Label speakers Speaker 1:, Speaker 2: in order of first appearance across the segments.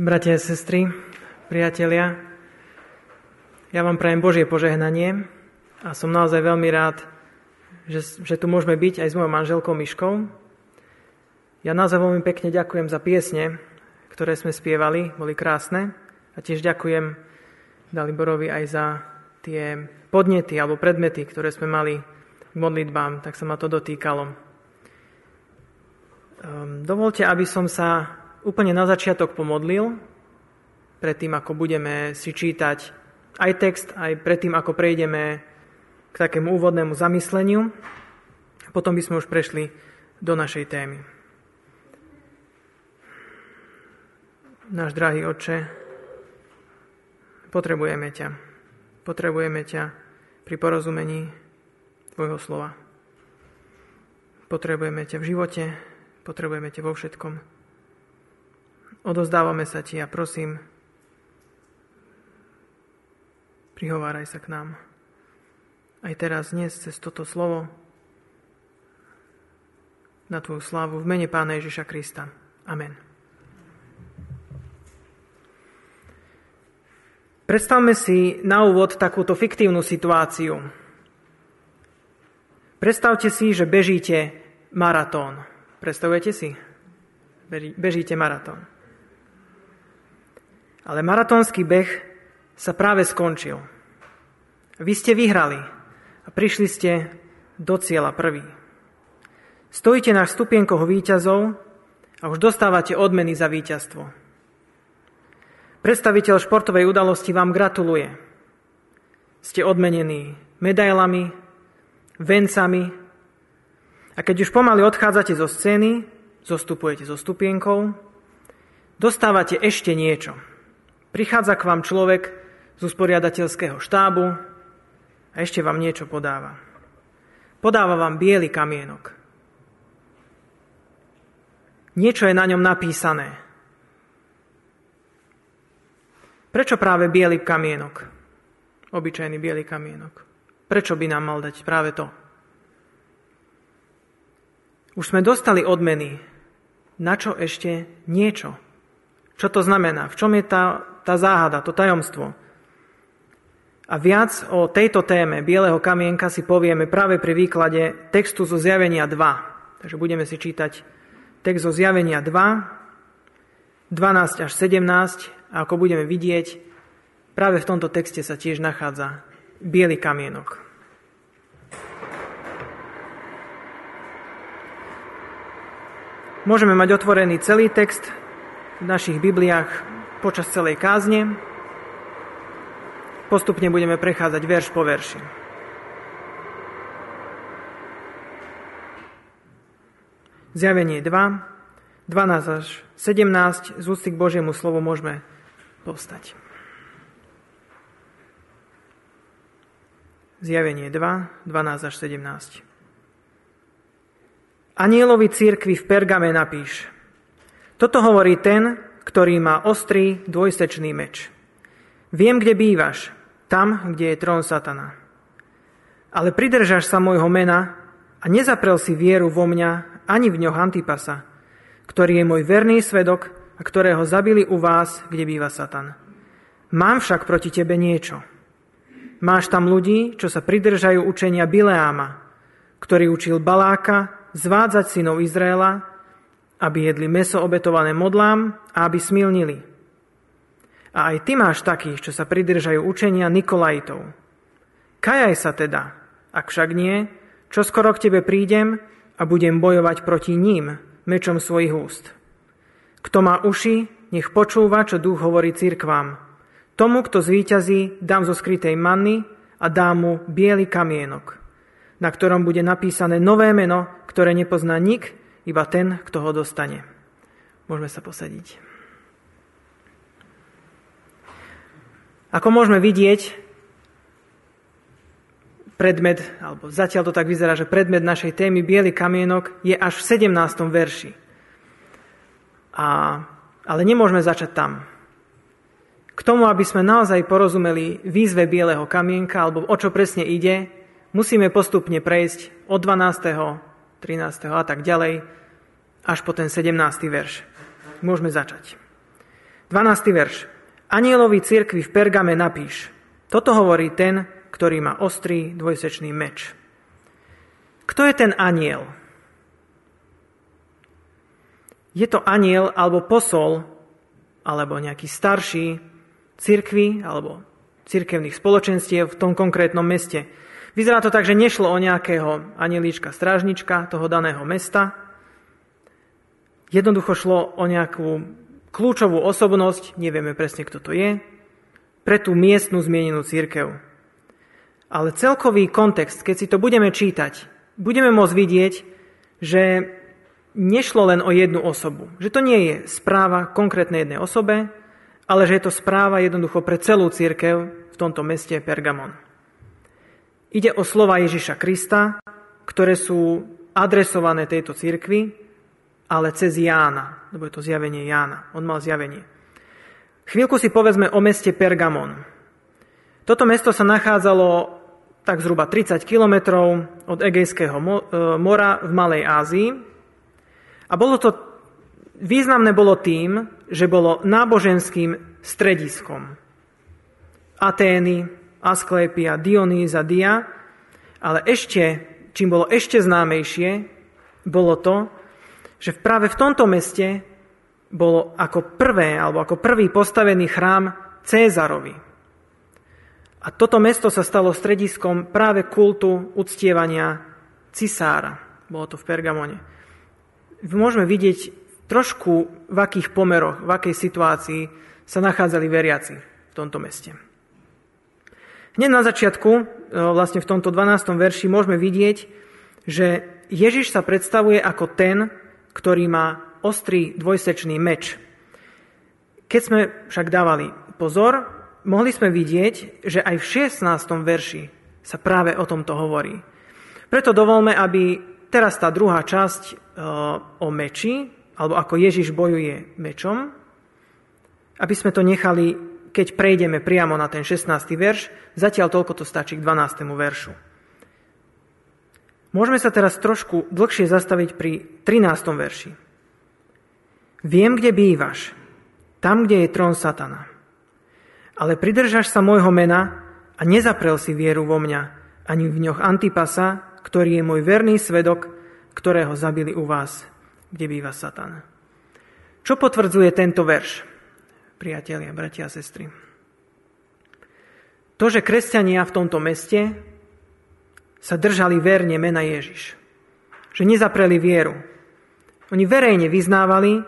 Speaker 1: Bratia a sestry, priatelia, ja vám prajem Božie požehnanie a som naozaj veľmi rád, že, že tu môžeme byť aj s mojou manželkou Myškou. Ja naozaj veľmi pekne ďakujem za piesne, ktoré sme spievali, boli krásne a tiež ďakujem Daliborovi aj za tie podnety alebo predmety, ktoré sme mali k modlitbám, tak sa ma to dotýkalo. Um, dovolte, aby som sa úplne na začiatok pomodlil, predtým ako budeme si čítať aj text, aj predtým ako prejdeme k takému úvodnému zamysleniu. Potom by sme už prešli do našej témy. Náš drahý Otče, potrebujeme ťa. Potrebujeme ťa pri porozumení Tvojho slova. Potrebujeme ťa v živote, potrebujeme ťa vo všetkom. Odozdávame sa Ti a prosím, prihováraj sa k nám. Aj teraz, dnes, cez toto slovo, na Tvoju slávu v mene Pána Ježiša Krista. Amen. Predstavme si na úvod takúto fiktívnu situáciu. Predstavte si, že bežíte maratón. Predstavujete si? Bežíte maratón. Ale maratónsky beh sa práve skončil. Vy ste vyhrali a prišli ste do cieľa prvý. Stojíte na stupienkoch víťazov a už dostávate odmeny za víťazstvo. Predstaviteľ športovej udalosti vám gratuluje. Ste odmenení medailami, vencami a keď už pomaly odchádzate zo scény, zostupujete zo stupienkou, dostávate ešte niečo – Prichádza k vám človek z usporiadateľského štábu a ešte vám niečo podáva. Podáva vám biely kamienok. Niečo je na ňom napísané. Prečo práve biely kamienok? Obyčajný biely kamienok. Prečo by nám mal dať práve to? Už sme dostali odmeny. Na čo ešte niečo? Čo to znamená? V čom je tá, tá záhada, to tajomstvo? A viac o tejto téme Bieleho kamienka si povieme práve pri výklade textu zo Zjavenia 2. Takže budeme si čítať text zo Zjavenia 2, 12 až 17 a ako budeme vidieť, práve v tomto texte sa tiež nachádza Bielý kamienok. Môžeme mať otvorený celý text, v našich Bibliách počas celej kázne. Postupne budeme prechádzať verš po verši. Zjavenie 2, 12 až 17, z ústy k Božiemu slovu môžeme povstať. Zjavenie 2, 12 až 17. Anielovi církvi v Pergame napíš – toto hovorí ten, ktorý má ostrý dvojsečný meč. Viem, kde bývaš, tam, kde je trón satana. Ale pridržaš sa môjho mena a nezaprel si vieru vo mňa ani v ňoch Antipasa, ktorý je môj verný svedok a ktorého zabili u vás, kde býva Satan. Mám však proti tebe niečo. Máš tam ľudí, čo sa pridržajú učenia Bileáma, ktorý učil Baláka zvádzať synov Izraela aby jedli meso obetované modlám a aby smilnili. A aj ty máš takých, čo sa pridržajú učenia Nikolajtov. Kajaj sa teda, ak však nie, čo skoro k tebe prídem a budem bojovať proti ním mečom svojich úst. Kto má uši, nech počúva, čo duch hovorí cirkvám. Tomu, kto zvíťazí, dám zo skrytej manny a dám mu biely kamienok, na ktorom bude napísané nové meno, ktoré nepozná nik iba ten, kto ho dostane. Môžeme sa posadiť. Ako môžeme vidieť, predmet, alebo zatiaľ to tak vyzerá, že predmet našej témy Bielý kamienok je až v 17. verši. A, ale nemôžeme začať tam. K tomu, aby sme naozaj porozumeli výzve Bieleho kamienka, alebo o čo presne ide, musíme postupne prejsť od 12. 13. a tak ďalej, až po ten 17. verš. Môžeme začať. 12. verš. Anielovi cirkvi v Pergame napíš. Toto hovorí ten, ktorý má ostrý dvojsečný meč. Kto je ten aniel? Je to aniel alebo posol, alebo nejaký starší cirkvi alebo cirkevných spoločenstiev v tom konkrétnom meste. Vyzerá to tak, že nešlo o nejakého anielíčka, strážnička toho daného mesta. Jednoducho šlo o nejakú kľúčovú osobnosť, nevieme presne, kto to je, pre tú miestnú zmienenú církev. Ale celkový kontext, keď si to budeme čítať, budeme môcť vidieť, že nešlo len o jednu osobu. Že to nie je správa konkrétnej jednej osobe, ale že je to správa jednoducho pre celú církev v tomto meste Pergamon. Ide o slova Ježiša Krista, ktoré sú adresované tejto cirkvi, ale cez Jána, lebo je to zjavenie Jána. On mal zjavenie. Chvíľku si povedzme o meste Pergamon. Toto mesto sa nachádzalo tak zhruba 30 kilometrov od Egejského e, mora v Malej Ázii. A bolo to, významné bolo tým, že bolo náboženským strediskom. Atény, Asklepia, Dionýza, Dia, ale ešte, čím bolo ešte známejšie, bolo to, že práve v tomto meste bolo ako prvé, alebo ako prvý postavený chrám Cézarovi. A toto mesto sa stalo strediskom práve kultu uctievania cisára. Bolo to v Pergamone. Môžeme vidieť trošku, v akých pomeroch, v akej situácii sa nachádzali veriaci v tomto meste. Hneď na začiatku, e, vlastne v tomto 12. verši, môžeme vidieť, že Ježiš sa predstavuje ako ten, ktorý má ostrý dvojsečný meč. Keď sme však dávali pozor, mohli sme vidieť, že aj v 16. verši sa práve o tomto hovorí. Preto dovolme, aby teraz tá druhá časť e, o meči, alebo ako Ježiš bojuje mečom, aby sme to nechali keď prejdeme priamo na ten 16. verš, zatiaľ toľko to stačí k 12. veršu. Môžeme sa teraz trošku dlhšie zastaviť pri 13. verši. Viem, kde bývaš, tam, kde je trón satana. Ale pridržaš sa môjho mena a nezaprel si vieru vo mňa, ani v ňoch Antipasa, ktorý je môj verný svedok, ktorého zabili u vás, kde býva Satan. Čo potvrdzuje tento verš? priatelia, bratia a sestry. To, že kresťania v tomto meste sa držali verne mena Ježiš. Že nezapreli vieru. Oni verejne vyznávali,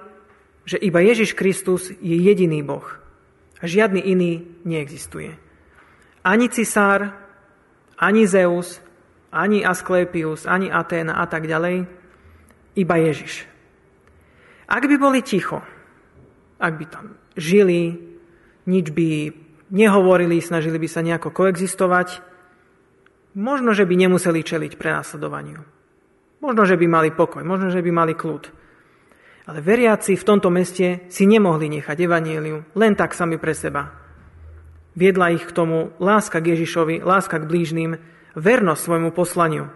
Speaker 1: že iba Ježiš Kristus je jediný Boh. A žiadny iný neexistuje. Ani cisár, ani Zeus, ani Asklepius, ani Aténa a tak ďalej. Iba Ježiš. Ak by boli ticho, ak by tam žili, nič by nehovorili, snažili by sa nejako koexistovať, možno, že by nemuseli čeliť prenasledovaniu. Možno, že by mali pokoj, možno, že by mali kľud. Ale veriaci v tomto meste si nemohli nechať evanieliu len tak sami pre seba. Viedla ich k tomu láska k Ježišovi, láska k blížnym, vernosť svojmu poslaniu.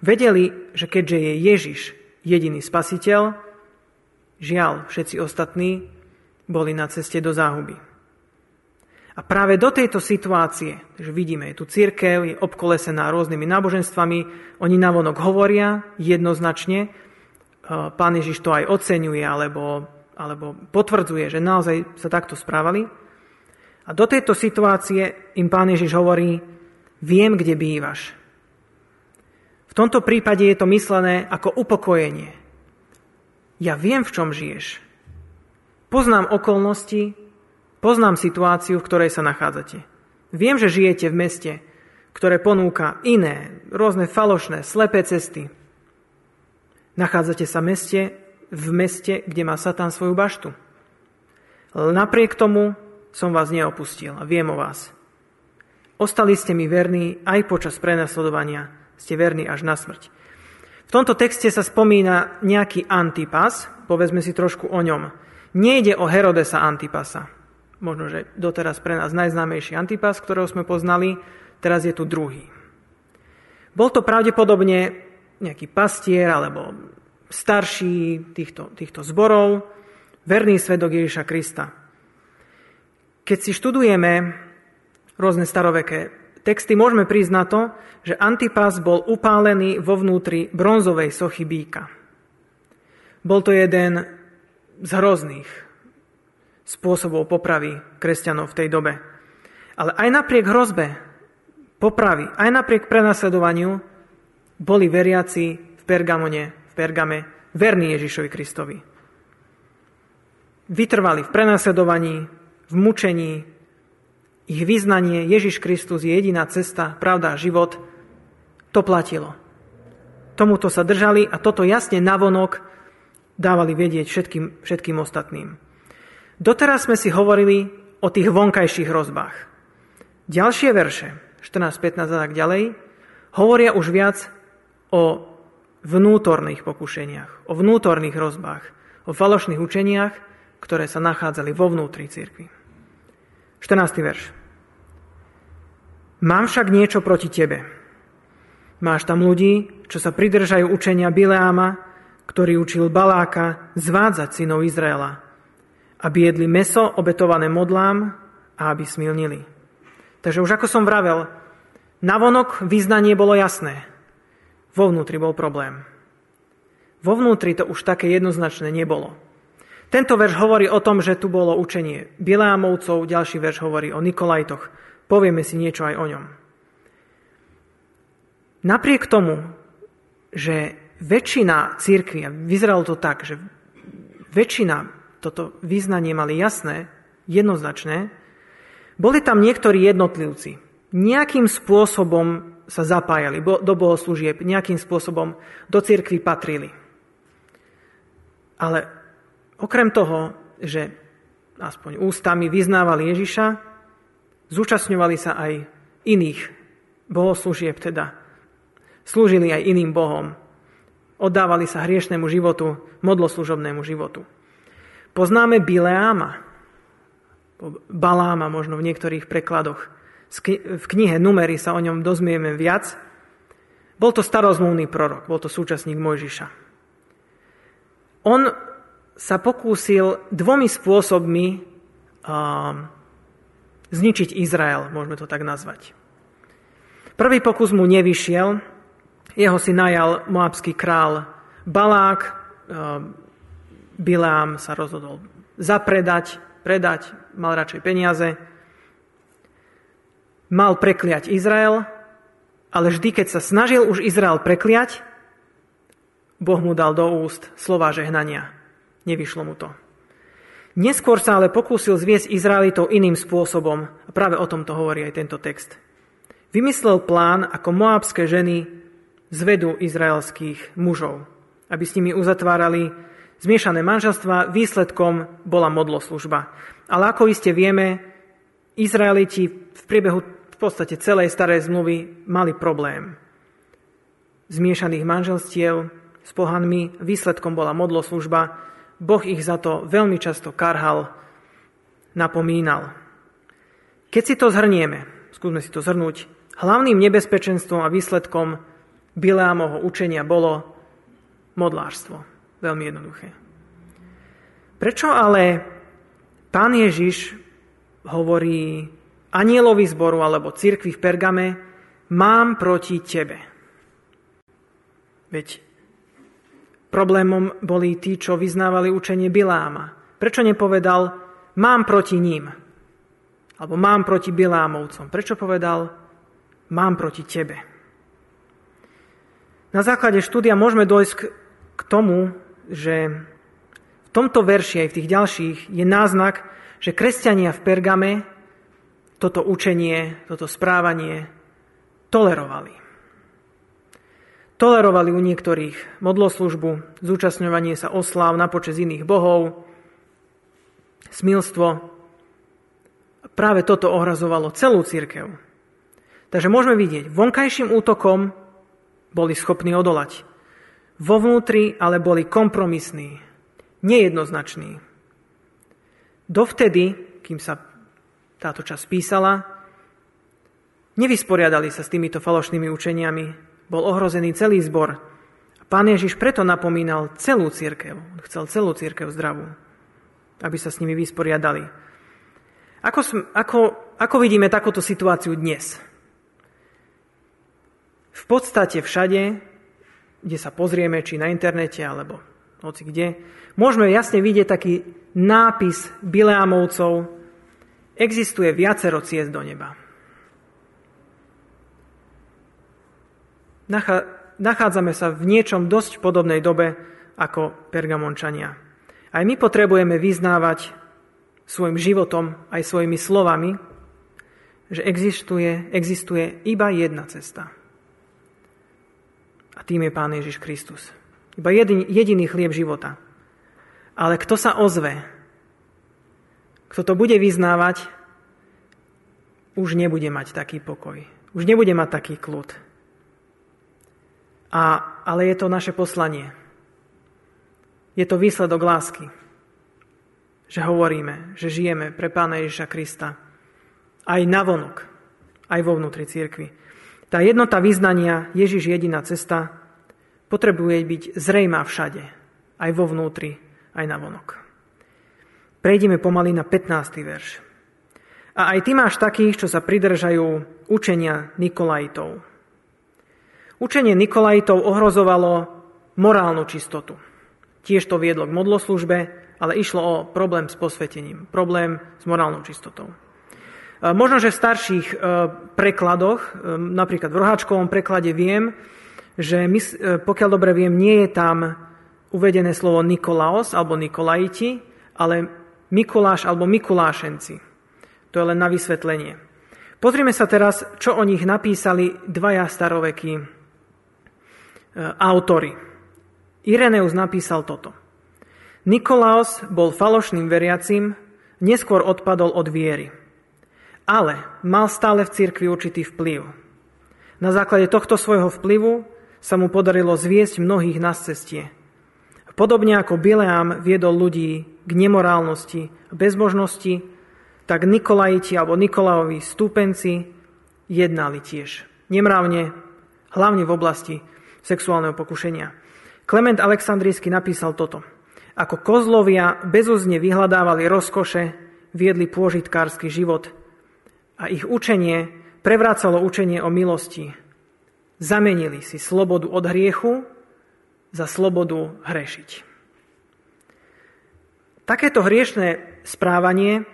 Speaker 1: Vedeli, že keďže je Ježiš jediný spasiteľ, žiaľ, všetci ostatní boli na ceste do záhuby. A práve do tejto situácie, že vidíme, je tu církev, je obkolesená rôznymi náboženstvami, oni navonok hovoria jednoznačne, e, pán Ježiš to aj oceňuje alebo, alebo potvrdzuje, že naozaj sa takto správali. A do tejto situácie im pán Ježiš hovorí, viem, kde bývaš. V tomto prípade je to myslené ako upokojenie. Ja viem, v čom žiješ. Poznám okolnosti, poznám situáciu, v ktorej sa nachádzate. Viem, že žijete v meste, ktoré ponúka iné, rôzne falošné, slepé cesty. Nachádzate sa meste, v meste, kde má Satan svoju baštu. Napriek tomu som vás neopustil a viem o vás. Ostali ste mi verní aj počas prenasledovania. Ste verní až na smrť. V tomto texte sa spomína nejaký Antipas, povedzme si trošku o ňom. Nejde o Herodesa Antipasa. Možno, že doteraz pre nás najznámejší Antipas, ktorého sme poznali, teraz je tu druhý. Bol to pravdepodobne nejaký pastier alebo starší týchto, týchto zborov, verný svedok Ježiša Krista. Keď si študujeme rôzne staroveké texty, môžeme prísť na to, že Antipas bol upálený vo vnútri bronzovej sochy býka. Bol to jeden z hrozných spôsobov popravy kresťanov v tej dobe. Ale aj napriek hrozbe popravy, aj napriek prenasledovaniu, boli veriaci v Pergamone, v Pergame, verní Ježišovi Kristovi. Vytrvali v prenasledovaní, v mučení, ich vyznanie Ježiš Kristus je jediná cesta, pravda život, to platilo. Tomuto sa držali a toto jasne navonok dávali vedieť všetkým, všetkým ostatným. Doteraz sme si hovorili o tých vonkajších hrozbách. Ďalšie verše, 14, 15 a tak ďalej, hovoria už viac o vnútorných pokušeniach, o vnútorných hrozbách, o falošných učeniach, ktoré sa nachádzali vo vnútri cirkvi. 14. verš. Mám však niečo proti tebe. Máš tam ľudí, čo sa pridržajú učenia Bileáma, ktorý učil Baláka zvádzať synov Izraela, aby jedli meso obetované modlám a aby smilnili. Takže už ako som vravel, navonok význanie bolo jasné. Vo vnútri bol problém. Vo vnútri to už také jednoznačné nebolo. Tento verš hovorí o tom, že tu bolo učenie Bileámovcov, ďalší verš hovorí o Nikolajtoch. Povieme si niečo aj o ňom. Napriek tomu, že väčšina církvy, a vyzeralo to tak, že väčšina toto význanie mali jasné, jednoznačné, boli tam niektorí jednotlivci. Nejakým spôsobom sa zapájali do bohoslúžieb, nejakým spôsobom do cirkvy patrili. Ale okrem toho, že aspoň ústami vyznávali Ježiša, zúčastňovali sa aj iných bohoslúžieb, teda slúžili aj iným bohom. Oddávali sa hriešnemu životu, modloslužobnému životu. Poznáme Bileáma, Baláma možno v niektorých prekladoch v knihe Numery sa o ňom dozmieme viac. Bol to starozmluvný prorok, bol to súčasník Mojžiša. On sa pokúsil dvomi spôsobmi uh, zničiť Izrael, môžeme to tak nazvať. Prvý pokus mu nevyšiel, jeho si najal moabský král Balák, uh, Bilám sa rozhodol zapredať, predať, mal radšej peniaze, mal prekliať Izrael, ale vždy, keď sa snažil už Izrael prekliať, Boh mu dal do úst slova žehnania. Nevyšlo mu to. Neskôr sa ale pokúsil zviesť Izraelitov iným spôsobom. A práve o tom to hovorí aj tento text. Vymyslel plán, ako moabské ženy zvedú izraelských mužov, aby s nimi uzatvárali zmiešané manželstva. Výsledkom bola modloslužba. Ale ako iste vieme, Izraeliti v priebehu podstate celej starej zmluvy mali problém. Zmiešaných manželstiev s pohanmi, výsledkom bola modloslužba, Boh ich za to veľmi často karhal, napomínal. Keď si to zhrnieme, skúsme si to zhrnúť, hlavným nebezpečenstvom a výsledkom Bileámovho učenia bolo modlárstvo. Veľmi jednoduché. Prečo ale pán Ježiš hovorí anielovi zboru alebo cirkvi v Pergame, mám proti tebe. Veď problémom boli tí, čo vyznávali učenie Biláma. Prečo nepovedal, mám proti ním? Alebo mám proti Bilámovcom. Prečo povedal, mám proti tebe? Na základe štúdia môžeme dojsť k tomu, že v tomto verši aj v tých ďalších je náznak, že kresťania v Pergame toto učenie, toto správanie tolerovali. Tolerovali u niektorých modloslužbu, zúčastňovanie sa osláv na počas iných bohov, smilstvo. Práve toto ohrazovalo celú církev. Takže môžeme vidieť, vonkajším útokom boli schopní odolať. Vo vnútri ale boli kompromisní, nejednoznační. Dovtedy, kým sa táto časť písala, nevysporiadali sa s týmito falošnými učeniami. Bol ohrozený celý zbor. Pán Ježiš preto napomínal celú církev. Chcel celú církev zdravú, aby sa s nimi vysporiadali. Ako, ako, ako vidíme takúto situáciu dnes? V podstate všade, kde sa pozrieme, či na internete, alebo hoci kde, môžeme jasne vidieť taký nápis Bileamovcov Existuje viacero ciest do neba. Nachádzame sa v niečom dosť podobnej dobe ako Pergamončania. Aj my potrebujeme vyznávať svojim životom, aj svojimi slovami, že existuje, existuje iba jedna cesta. Tým je Pán Ježiš Kristus. Iba jediný, jediný chlieb života. Ale kto sa ozve, kto to bude vyznávať, už nebude mať taký pokoj. Už nebude mať taký kľud. A, ale je to naše poslanie. Je to výsledok lásky že hovoríme, že žijeme pre Pána Ježiša Krista aj navonok, aj vo vnútri církvy. Tá jednota vyznania Ježiš jediná cesta potrebuje byť zrejmá všade, aj vo vnútri, aj navonok. Prejdeme pomaly na 15. verš. A aj ty máš takých, čo sa pridržajú učenia Nikolajtov. Učenie Nikolajtov ohrozovalo morálnu čistotu. Tiež to viedlo k modloslužbe ale išlo o problém s posvetením, problém s morálnou čistotou. E, možno, že v starších e, prekladoch, e, napríklad v roháčkovom preklade viem, že my, pokiaľ dobre viem, nie je tam uvedené slovo Nikolaos alebo Nikolajiti, ale Mikuláš alebo Mikulášenci. To je len na vysvetlenie. Pozrime sa teraz, čo o nich napísali dvaja starovekí autory. Ireneus napísal toto. Nikolaos bol falošným veriacim, neskôr odpadol od viery. Ale mal stále v cirkvi určitý vplyv. Na základe tohto svojho vplyvu sa mu podarilo zviesť mnohých na cestie. Podobne ako Bileám viedol ľudí k nemorálnosti bezbožnosti, tak Nikolajiti alebo Nikolaovi stúpenci jednali tiež nemravne, hlavne v oblasti sexuálneho pokušenia. Klement Aleksandrijský napísal toto – ako kozlovia bezúzne vyhľadávali rozkoše, viedli pôžitkársky život a ich učenie prevrácalo učenie o milosti. Zamenili si slobodu od hriechu za slobodu hrešiť. Takéto hriešné správanie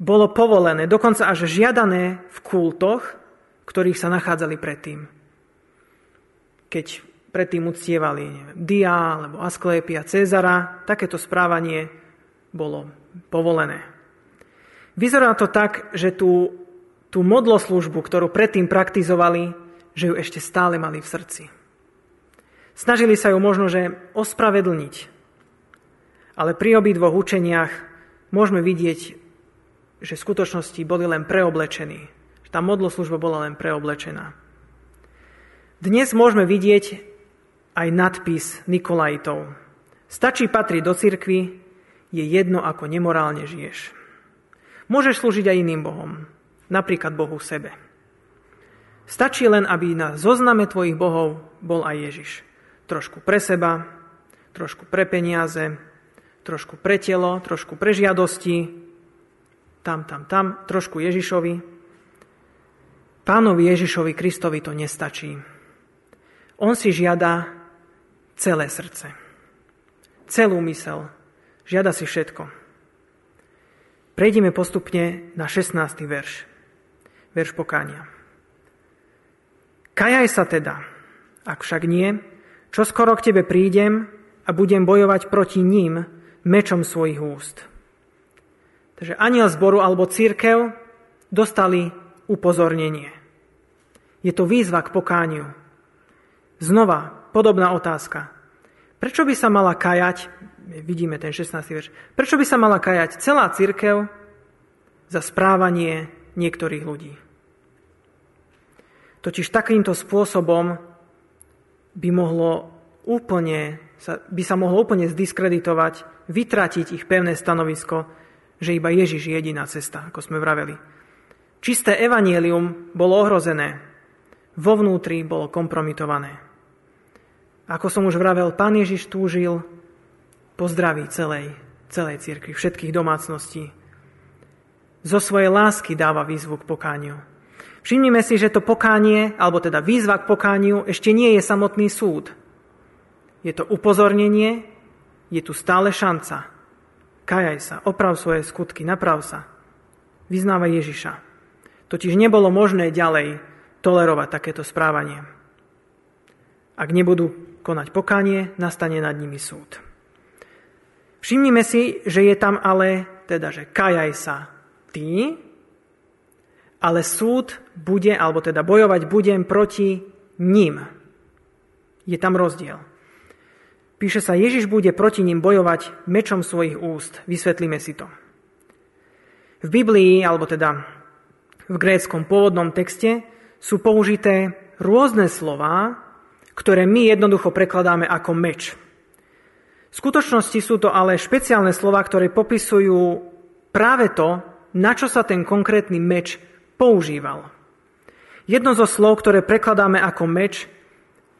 Speaker 1: bolo povolené, dokonca až žiadané v kultoch, ktorých sa nachádzali predtým. Keď predtým uctievali neviem, Dia alebo Asklepia Cezara, takéto správanie bolo povolené. Vyzerá to tak, že tú, tú modloslužbu, ktorú predtým praktizovali, že ju ešte stále mali v srdci. Snažili sa ju možno, že ospravedlniť. Ale pri obidvoch učeniach môžeme vidieť, že v skutočnosti boli len preoblečení. Že tá modloslužba bola len preoblečená. Dnes môžeme vidieť, aj nadpis Nikolajtov. Stačí patriť do cirkvy, je jedno, ako nemorálne žiješ. Môžeš slúžiť aj iným bohom, napríklad Bohu sebe. Stačí len, aby na zozname tvojich bohov bol aj Ježiš. Trošku pre seba, trošku pre peniaze, trošku pre telo, trošku pre žiadosti, tam, tam, tam, trošku Ježišovi. Pánovi Ježišovi Kristovi to nestačí. On si žiada celé srdce. Celú mysel. Žiada si všetko. Prejdeme postupne na 16. verš. Verš pokánia. Kajaj sa teda, ak však nie, čo skoro k tebe prídem a budem bojovať proti ním mečom svojich úst. Takže aniel zboru alebo církev dostali upozornenie. Je to výzva k pokániu. Znova, podobná otázka. Prečo by sa mala kajať, vidíme ten 16. verš, prečo by sa mala kajať celá církev za správanie niektorých ľudí? Totiž takýmto spôsobom by mohlo úplne, by sa mohlo úplne zdiskreditovať, vytratiť ich pevné stanovisko, že iba Ježiš je jediná cesta, ako sme vraveli. Čisté evanielium bolo ohrozené, vo vnútri bolo kompromitované. Ako som už vravel, pán Ježiš túžil po zdraví celej, celej cirkvi, všetkých domácností. zo svojej lásky dáva výzvu k pokániu. Všimnime si, že to pokánie, alebo teda výzva k pokániu, ešte nie je samotný súd. Je to upozornenie, je tu stále šanca. Kajaj sa, oprav svoje skutky, naprav sa. Vyznávaj Ježiša. Totiž nebolo možné ďalej tolerovať takéto správanie. Ak nebudú konať pokánie, nastane nad nimi súd. Všimnime si, že je tam ale, teda, že kajaj sa ty, ale súd bude, alebo teda bojovať budem proti ním. Je tam rozdiel. Píše sa, Ježiš bude proti ním bojovať mečom svojich úst. Vysvetlíme si to. V Biblii, alebo teda v gréckom pôvodnom texte, sú použité rôzne slova, ktoré my jednoducho prekladáme ako meč. V skutočnosti sú to ale špeciálne slova, ktoré popisujú práve to, na čo sa ten konkrétny meč používal. Jedno zo slov, ktoré prekladáme ako meč,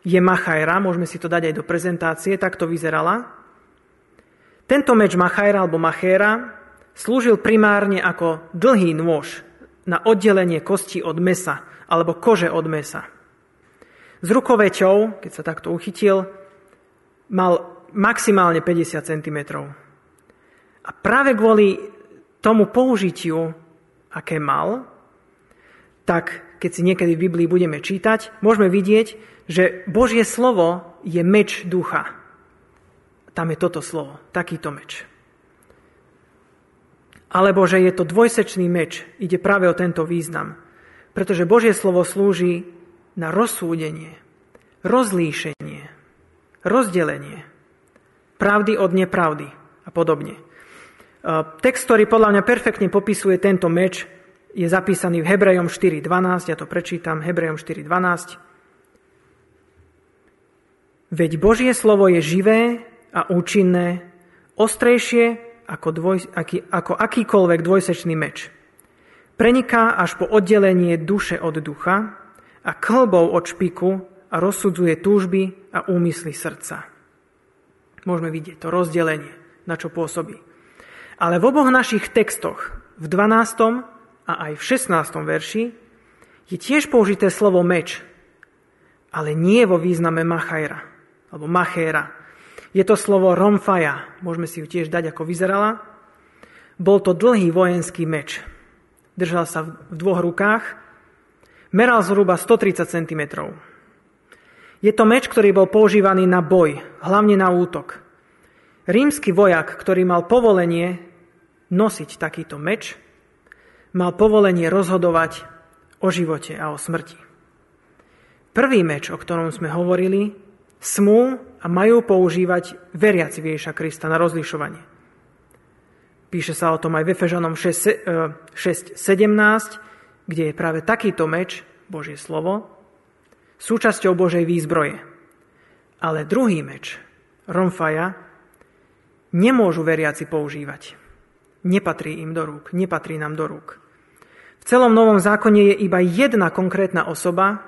Speaker 1: je machajra, môžeme si to dať aj do prezentácie, tak to vyzerala. Tento meč machajra alebo machéra slúžil primárne ako dlhý nôž na oddelenie kosti od mesa alebo kože od mesa. S rukoveťou, keď sa takto uchytil, mal maximálne 50 cm. A práve kvôli tomu použitiu, aké mal, tak keď si niekedy v Biblii budeme čítať, môžeme vidieť, že Božie slovo je meč ducha. Tam je toto slovo, takýto meč. Alebo že je to dvojsečný meč, ide práve o tento význam. Pretože Božie slovo slúži na rozsúdenie, rozlíšenie, rozdelenie pravdy od nepravdy a podobne. E, text, ktorý podľa mňa perfektne popisuje tento meč, je zapísaný v Hebrejom 4.12, ja to prečítam, Hebrejom 4.12. Veď Božie slovo je živé a účinné, ostrejšie ako, dvoj, aký, ako akýkoľvek dvojsečný meč. Preniká až po oddelenie duše od ducha a klbou od špiku a rozsudzuje túžby a úmysly srdca. Môžeme vidieť to rozdelenie, na čo pôsobí. Ale v oboch našich textoch, v 12. a aj v 16. verši, je tiež použité slovo meč, ale nie vo význame machajra, alebo machéra. Je to slovo romfaja, môžeme si ju tiež dať, ako vyzerala. Bol to dlhý vojenský meč. Držal sa v dvoch rukách, meral zhruba 130 cm. Je to meč, ktorý bol používaný na boj, hlavne na útok. Rímsky vojak, ktorý mal povolenie nosiť takýto meč, mal povolenie rozhodovať o živote a o smrti. Prvý meč, o ktorom sme hovorili, smú a majú používať veriaci Ježiša Krista na rozlišovanie. Píše sa o tom aj v Efežanom 6.17, kde je práve takýto meč, Božie slovo, súčasťou Božej výzbroje. Ale druhý meč, Romfaja, nemôžu veriaci používať. Nepatrí im do rúk, nepatrí nám do rúk. V celom Novom zákone je iba jedna konkrétna osoba,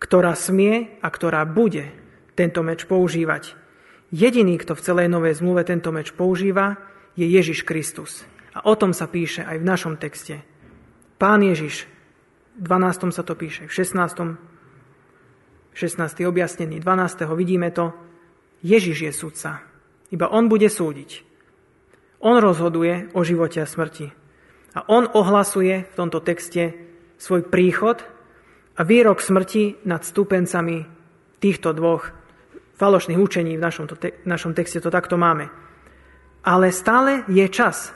Speaker 1: ktorá smie a ktorá bude tento meč používať. Jediný, kto v celej Novej zmluve tento meč používa, je Ježiš Kristus. A o tom sa píše aj v našom texte. Pán Ježiš, v 12. sa to píše, v 16. 16. objasnený, 12. vidíme to, Ježiš je sudca. Iba on bude súdiť. On rozhoduje o živote a smrti. A on ohlasuje v tomto texte svoj príchod a výrok smrti nad stúpencami týchto dvoch falošných učení v našom, te- našom texte to takto máme. Ale stále je čas.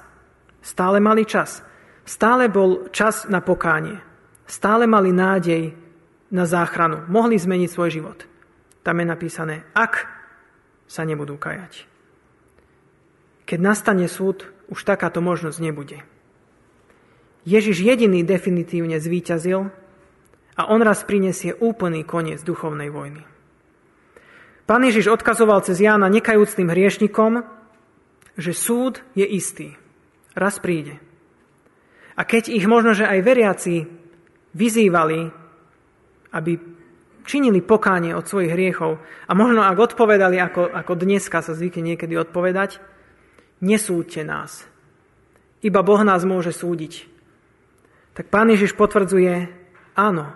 Speaker 1: Stále mali čas. Stále bol čas na pokánie. Stále mali nádej na záchranu, mohli zmeniť svoj život. Tam je napísané, ak sa nebudú kajať. Keď nastane súd, už takáto možnosť nebude. Ježiš jediný definitívne zvíťazil a on raz prinesie úplný koniec duchovnej vojny. Pán Ježiš odkazoval cez Jána nekajúcným hriešnikom, že súd je istý. Raz príde. A keď ich možno, že aj veriaci vyzývali aby činili pokánie od svojich hriechov a možno ak odpovedali, ako, ako dneska sa zvykne niekedy odpovedať, nesúďte nás. Iba Boh nás môže súdiť. Tak pán Ježiš potvrdzuje, áno,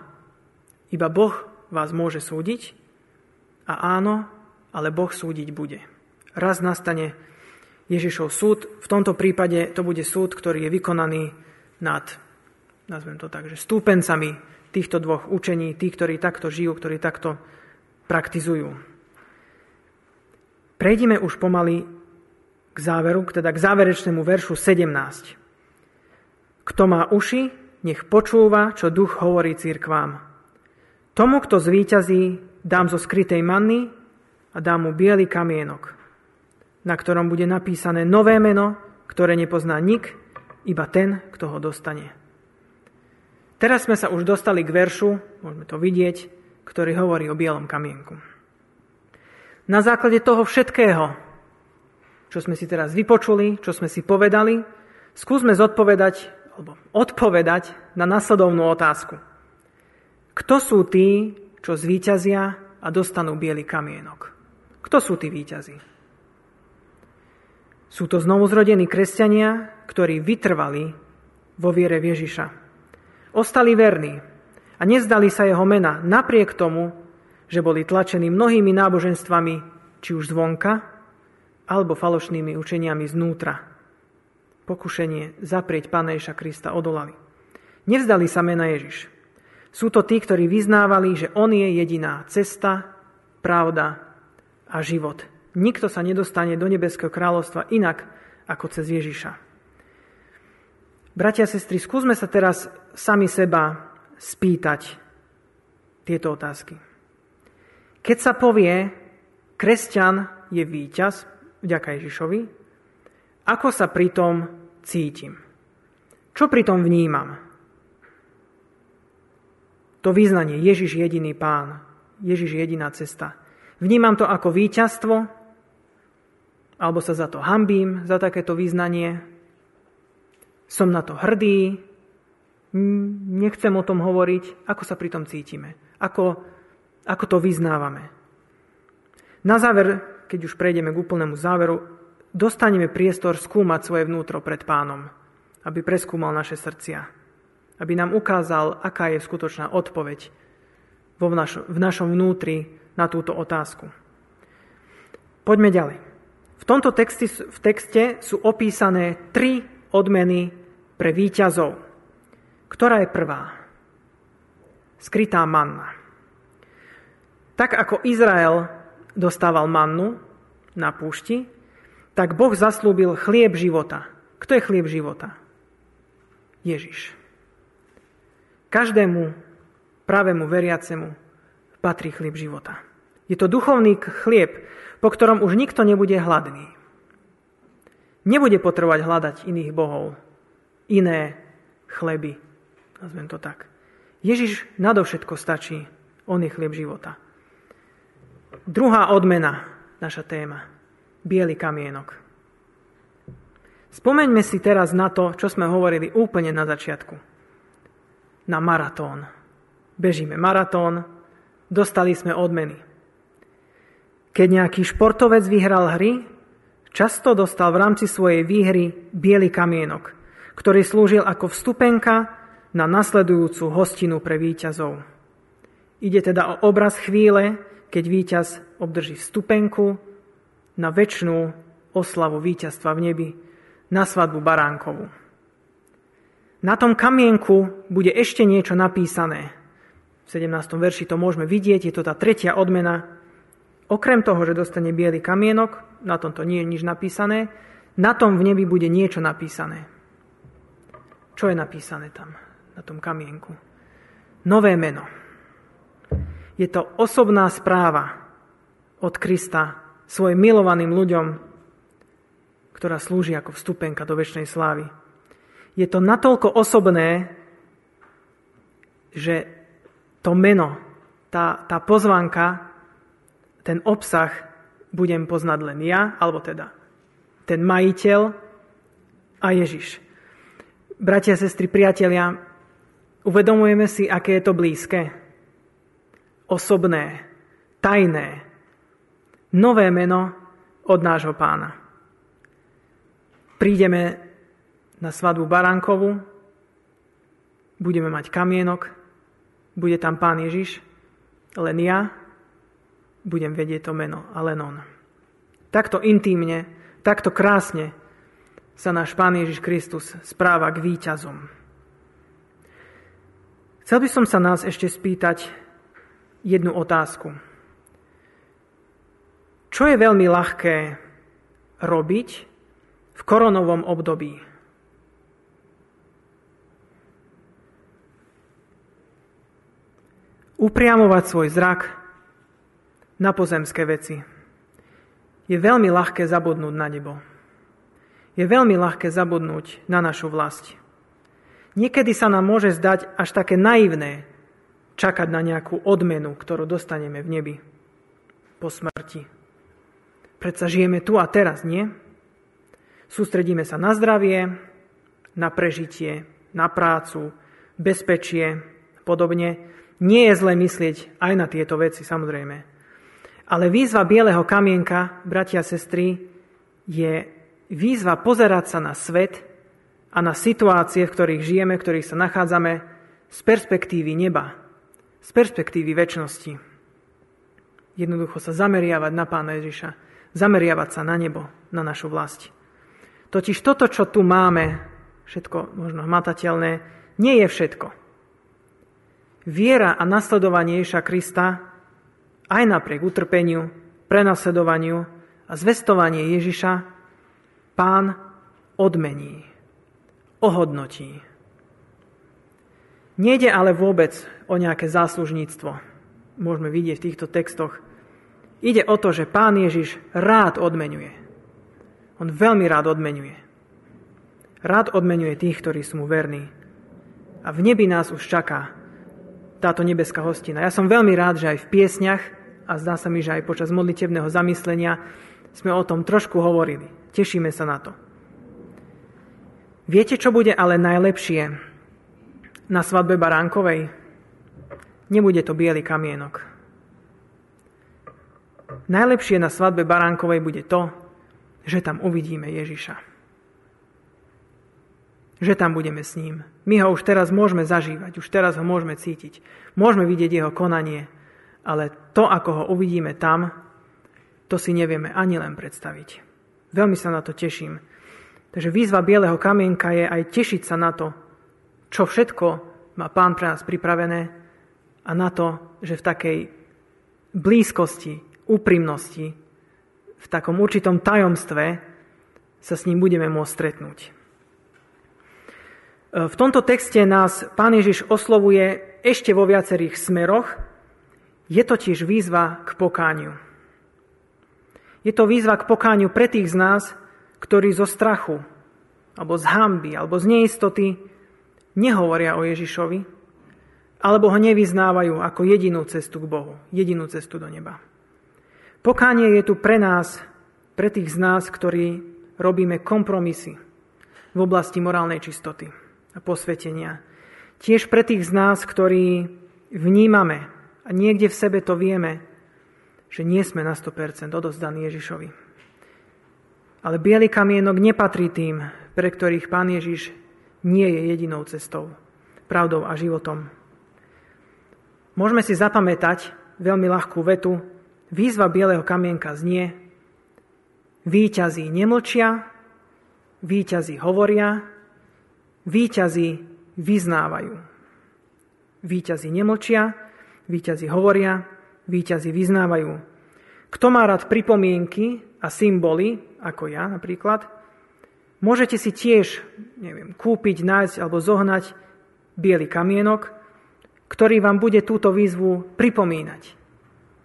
Speaker 1: iba Boh vás môže súdiť a áno, ale Boh súdiť bude. Raz nastane Ježišov súd, v tomto prípade to bude súd, ktorý je vykonaný nad, nazvem to tak, že stúpencami týchto dvoch učení, tí, ktorí takto žijú, ktorí takto praktizujú. Prejdime už pomaly k záveru, teda k záverečnému veršu 17. Kto má uši, nech počúva, čo duch hovorí církvám. Tomu, kto zvíťazí, dám zo skrytej manny a dám mu biely kamienok, na ktorom bude napísané nové meno, ktoré nepozná nik, iba ten, kto ho dostane. Teraz sme sa už dostali k veršu, môžeme to vidieť, ktorý hovorí o bielom kamienku. Na základe toho všetkého, čo sme si teraz vypočuli, čo sme si povedali, skúsme zodpovedať alebo odpovedať na nasledovnú otázku. Kto sú tí, čo zvíťazia a dostanú biely kamienok? Kto sú tí víťazi? Sú to znovuzrodení kresťania, ktorí vytrvali vo viere Ježiša. Ostali verní a nezdali sa jeho mena napriek tomu, že boli tlačení mnohými náboženstvami, či už zvonka, alebo falošnými učeniami znútra. Pokušenie zaprieť Pána Ježa Krista odolali. Nevzdali sa mena Ježiš. Sú to tí, ktorí vyznávali, že On je jediná cesta, pravda a život. Nikto sa nedostane do nebeského kráľovstva inak ako cez Ježiša. Bratia a sestry, skúsme sa teraz sami seba spýtať tieto otázky. Keď sa povie, kresťan je víťaz, vďaka Ježišovi, ako sa pritom cítim. Čo pritom vnímam? To význanie Ježiš jediný pán, Ježiš jediná cesta. Vnímam to ako víťazstvo, alebo sa za to hambím, za takéto význanie. Som na to hrdý, nechcem o tom hovoriť, ako sa pri tom cítime, ako, ako to vyznávame. Na záver keď už prejdeme k úplnému záveru, dostaneme priestor skúmať svoje vnútro pred pánom, aby preskúmal naše srdcia, aby nám ukázal, aká je skutočná odpoveď vo našo, v našom vnútri na túto otázku. Poďme ďalej. V tomto texte, v texte sú opísané tri odmeny pre výťazov. Ktorá je prvá? Skrytá manna. Tak ako Izrael dostával mannu na púšti, tak Boh zaslúbil chlieb života. Kto je chlieb života? Ježiš. Každému pravému veriacemu patrí chlieb života. Je to duchovný chlieb, po ktorom už nikto nebude hladný. Nebude potrebovať hľadať iných bohov, iné chleby, nazvem to tak. Ježiš nadovšetko stačí, on je chlieb života. Druhá odmena, naša téma. Bielý kamienok. Spomeňme si teraz na to, čo sme hovorili úplne na začiatku. Na maratón. Bežíme maratón, dostali sme odmeny. Keď nejaký športovec vyhral hry, často dostal v rámci svojej výhry biely kamienok, ktorý slúžil ako vstupenka na nasledujúcu hostinu pre výťazov. Ide teda o obraz chvíle, keď víťaz obdrží vstupenku na väčšnú oslavu víťazstva v nebi, na svadbu baránkovú. Na tom kamienku bude ešte niečo napísané. V 17. verši to môžeme vidieť, je to tá tretia odmena. Okrem toho, že dostane biely kamienok, na tom to nie je nič napísané, na tom v nebi bude niečo napísané. Čo je napísané tam, na tom kamienku? Nové meno. Je to osobná správa od Krista svojim milovaným ľuďom, ktorá slúži ako vstupenka do väčšnej slávy. Je to natoľko osobné, že to meno, tá, tá pozvanka, ten obsah budem poznať len ja, alebo teda ten majiteľ a Ježiš. Bratia, sestry, priatelia, uvedomujeme si, aké je to blízke osobné, tajné, nové meno od nášho pána. Prídeme na svadbu Baránkovu, budeme mať kamienok, bude tam Pán Ježiš, len ja budem vedieť to meno a len On. Takto intímne, takto krásne sa náš Pán Ježiš Kristus správa k výťazom. Chcel by som sa nás ešte spýtať jednu otázku. Čo je veľmi ľahké robiť v koronovom období? Upriamovať svoj zrak na pozemské veci. Je veľmi ľahké zabudnúť na nebo. Je veľmi ľahké zabudnúť na našu vlast. Niekedy sa nám môže zdať až také naivné čakať na nejakú odmenu, ktorú dostaneme v nebi po smrti. Predsa žijeme tu a teraz, nie? Sústredíme sa na zdravie, na prežitie, na prácu, bezpečie, podobne. Nie je zle myslieť aj na tieto veci, samozrejme. Ale výzva bieleho kamienka, bratia a sestry, je výzva pozerať sa na svet a na situácie, v ktorých žijeme, v ktorých sa nachádzame, z perspektívy neba, z perspektívy väčšnosti. Jednoducho sa zameriavať na Pána Ježiša, zameriavať sa na nebo, na našu vlast. Totiž toto, čo tu máme, všetko možno hmatateľné, nie je všetko. Viera a nasledovanie Ježa Krista aj napriek utrpeniu, prenasledovaniu a zvestovanie Ježiša pán odmení, ohodnotí. Nejde ale vôbec o nejaké záslužníctvo. Môžeme vidieť v týchto textoch. Ide o to, že pán Ježiš rád odmenuje. On veľmi rád odmenuje. Rád odmenuje tých, ktorí sú mu verní. A v nebi nás už čaká táto nebeská hostina. Ja som veľmi rád, že aj v piesňach, a zdá sa mi, že aj počas modlitebného zamyslenia sme o tom trošku hovorili. Tešíme sa na to. Viete, čo bude ale najlepšie na svadbe Baránkovej? Nebude to biely kamienok. Najlepšie na svadbe Baránkovej bude to, že tam uvidíme Ježiša že tam budeme s ním. My ho už teraz môžeme zažívať, už teraz ho môžeme cítiť. Môžeme vidieť jeho konanie, ale to, ako ho uvidíme tam, to si nevieme ani len predstaviť. Veľmi sa na to teším. Takže výzva Bieleho kamienka je aj tešiť sa na to, čo všetko má Pán pre nás pripravené a na to, že v takej blízkosti, úprimnosti, v takom určitom tajomstve sa s ním budeme môcť stretnúť. V tomto texte nás Pán Ježiš oslovuje ešte vo viacerých smeroch. Je totiž výzva k pokániu. Je to výzva k pokániu pre tých z nás, ktorí zo strachu, alebo z hamby, alebo z neistoty nehovoria o Ježišovi, alebo ho nevyznávajú ako jedinú cestu k Bohu, jedinú cestu do neba. Pokánie je tu pre nás, pre tých z nás, ktorí robíme kompromisy v oblasti morálnej čistoty a posvetenia. Tiež pre tých z nás, ktorí vnímame a niekde v sebe to vieme, že nie sme na 100% odozdaní Ježišovi. Ale biely kamienok nepatrí tým, pre ktorých Pán Ježiš nie je jedinou cestou, pravdou a životom. Môžeme si zapamätať veľmi ľahkú vetu. Výzva bieleho kamienka znie Výťazí nemlčia, výťazí hovoria, Výťazí vyznávajú. Výťazí nemlčia, výťazí hovoria, výťazí vyznávajú. Kto má rád pripomienky a symboly, ako ja napríklad, môžete si tiež neviem, kúpiť, nájsť alebo zohnať biely kamienok, ktorý vám bude túto výzvu pripomínať,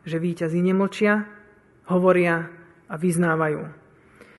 Speaker 1: že výťazí nemlčia, hovoria a vyznávajú.